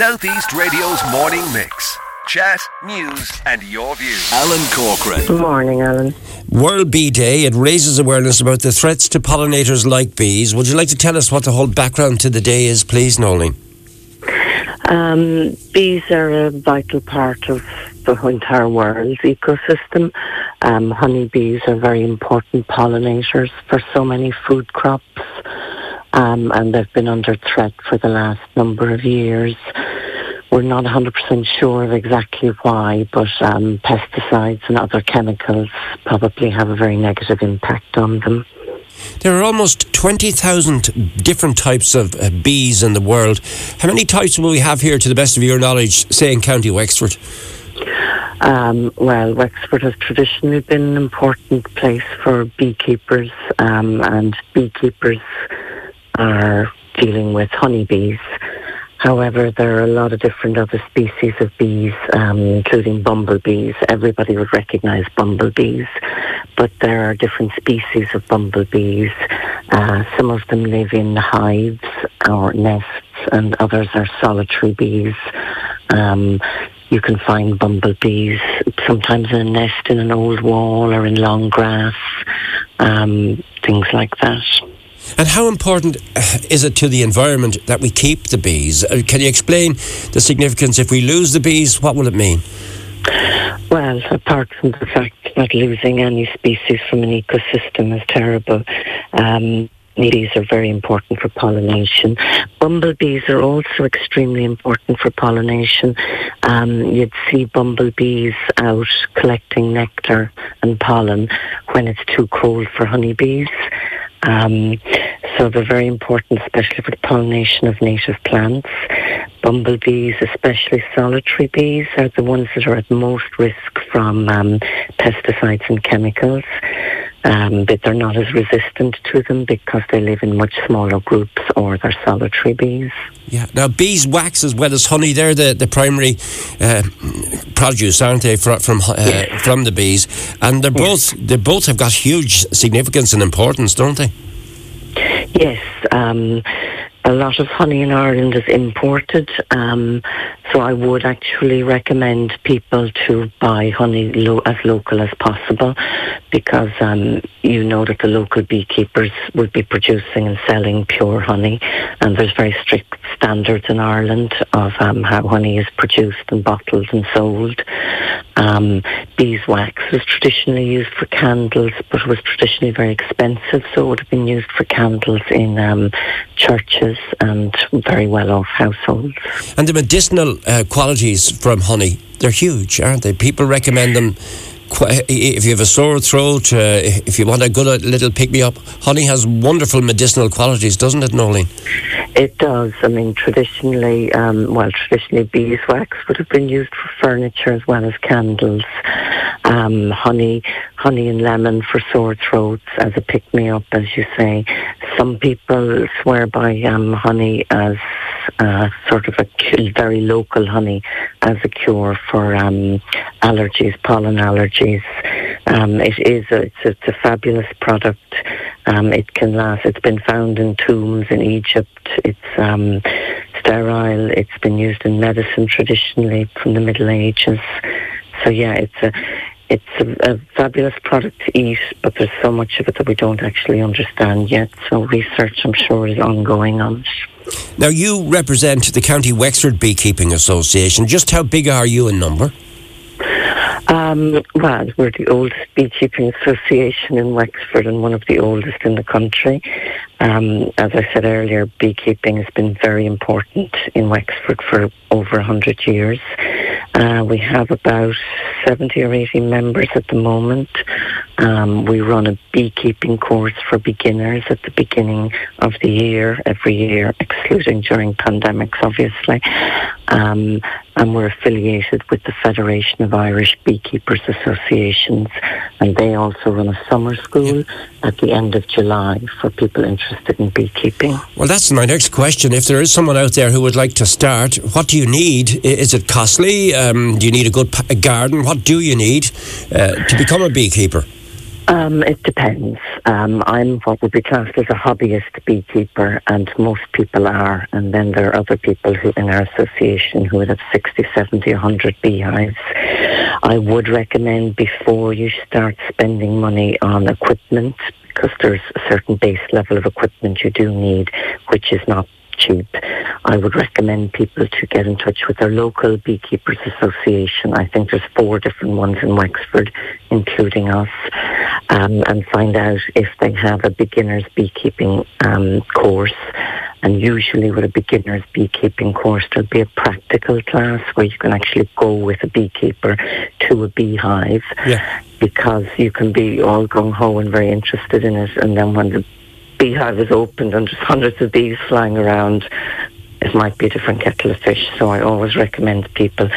Southeast Radio's morning mix. Chat, news, and your views. Alan Corcoran. Good morning, Alan. World Bee Day, it raises awareness about the threats to pollinators like bees. Would you like to tell us what the whole background to the day is, please, Nolene? Um, bees are a vital part of the entire world's ecosystem. Um, honeybees are very important pollinators for so many food crops, um, and they've been under threat for the last number of years. We're not 100% sure of exactly why, but um, pesticides and other chemicals probably have a very negative impact on them. There are almost 20,000 different types of uh, bees in the world. How many types will we have here, to the best of your knowledge, say in County Wexford? Um, well, Wexford has traditionally been an important place for beekeepers, um, and beekeepers are dealing with honeybees. However, there are a lot of different other species of bees, um, including bumblebees. Everybody would recognize bumblebees, but there are different species of bumblebees. Uh, some of them live in hives or nests, and others are solitary bees. Um, you can find bumblebees sometimes in a nest in an old wall or in long grass, um, things like that. And how important uh, is it to the environment that we keep the bees? Uh, can you explain the significance? If we lose the bees, what will it mean? Well, apart from the fact that losing any species from an ecosystem is terrible, um, bees are very important for pollination. Bumblebees are also extremely important for pollination. Um, you'd see bumblebees out collecting nectar and pollen when it's too cold for honeybees. Um, so they're very important, especially for the pollination of native plants. Bumblebees, especially solitary bees, are the ones that are at most risk from um, pesticides and chemicals. Um, but they're not as resistant to them because they live in much smaller groups or they're solitary bees. Yeah. Now, beeswax as well as honey, they're the, the primary uh, produce, aren't they, from from, uh, Yes. from the bees? And they're both they both have got huge significance and importance, don't they? Yes, um, a lot of honey in Ireland is imported, um, so I would actually recommend people to buy honey lo- as local as possible because um, you know that the local beekeepers would be producing and selling pure honey, and there's very strict standards in Ireland of um, how honey is produced and bottled and sold. Um, beeswax was traditionally used for candles, but it was traditionally very expensive, so it would have been used for candles in um, churches and very well-off households. And the medicinal uh, qualities from honey, they're huge, aren't they? People recommend them. If you have a sore throat, uh, if you want a good uh, little pick me up, honey has wonderful medicinal qualities, doesn't it, Nolene? It does. I mean, traditionally, um, well, traditionally beeswax would have been used for furniture as well as candles. Um, honey, honey and lemon for sore throats as a pick-me-up, as you say. Some people swear by um, honey as uh, sort of a very local honey as a cure for um, allergies, pollen allergies. Um, it is a, it's, a, it's a fabulous product. Um, it can last. It's been found in tombs in Egypt. It's um, sterile. It's been used in medicine traditionally from the Middle Ages. So yeah, it's a it's a, a fabulous product to eat, but there's so much of it that we don't actually understand yet. So research, I'm sure, is ongoing on it. Now, you represent the County Wexford Beekeeping Association. Just how big are you in number? Um, well, we're the oldest beekeeping association in Wexford and one of the oldest in the country. Um, as I said earlier, beekeeping has been very important in Wexford for over 100 years. Uh, we have about 70 or 80 members at the moment. Um, we run a beekeeping course for beginners at the beginning of the year, every year, excluding during pandemics, obviously. Um, and we're affiliated with the Federation of Irish Beekeepers Associations, and they also run a summer school at the end of July for people interested in beekeeping. Well, that's my next question. If there is someone out there who would like to start, what do you need? Is it costly? Um, do you need a good p- garden? What do you need uh, to become a beekeeper? Um, it depends. Um, I'm what would be classed as a hobbyist beekeeper, and most people are. And then there are other people who, in our association, who would have 60, 70, 100 beehives. I would recommend before you start spending money on equipment, because there's a certain base level of equipment you do need, which is not cheap. I would recommend people to get in touch with their local beekeepers association. I think there's four different ones in Wexford, including us, um, and find out if they have a beginner's beekeeping um, course. And usually with a beginner's beekeeping course, there'll be a practical class where you can actually go with a beekeeper to a beehive. Yeah. Because you can be all gung ho and very interested in it, and then when the beehive is opened and there's hundreds of bees flying around, it might be a different kettle of fish. So I always recommend people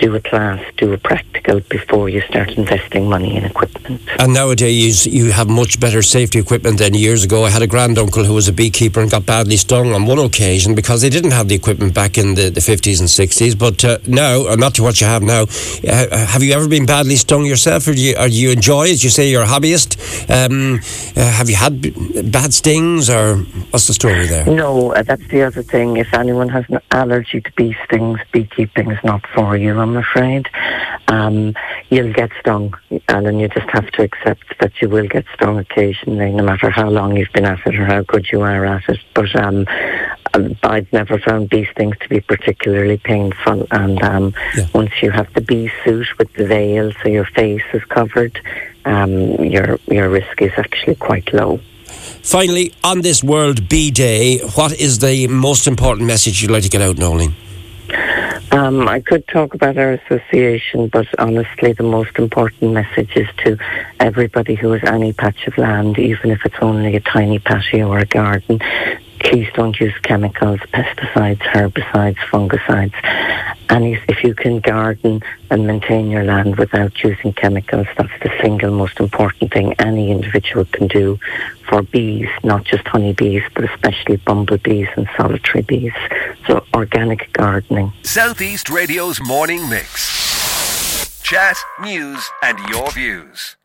do a class, do a practical before you start investing money in equipment. And nowadays, you have much better safety equipment than years ago. I had a granduncle who was a beekeeper and got badly stung on one occasion because they didn't have the equipment back in the, the 50s and 60s. But uh, now, uh, not to what you have now, uh, have you ever been badly stung yourself, or do you, or do you enjoy, as you say, you're a hobbyist? Um, uh, have you had b- bad stings, or what's the story there? No, uh, that's the other thing. If anyone has an allergy to bee stings, beekeeping is not for you, I'm afraid. Um, you'll get stung, Alan. You just have to accept that you will get stung occasionally, no matter how long you've been at it or how good you are at it. But um, um I've never found bee things to be particularly painful. And um, Yeah. once you have the bee suit with the veil, so your face is covered, um, your your risk is actually quite low. Finally, on this World Bee Day, what is the most important message you'd like to get out, Nolan? Um, I could talk about our association, but honestly, the most important message is to everybody who has any patch of land, even if it's only a tiny patio or a garden. Please don't use chemicals, pesticides, herbicides, fungicides. And if you can garden and maintain your land without using chemicals, that's the single most important thing any individual can do for bees, not just honeybees, but especially bumblebees and solitary bees. So organic gardening. Southeast Radio's morning mix. Chat, news, and your views.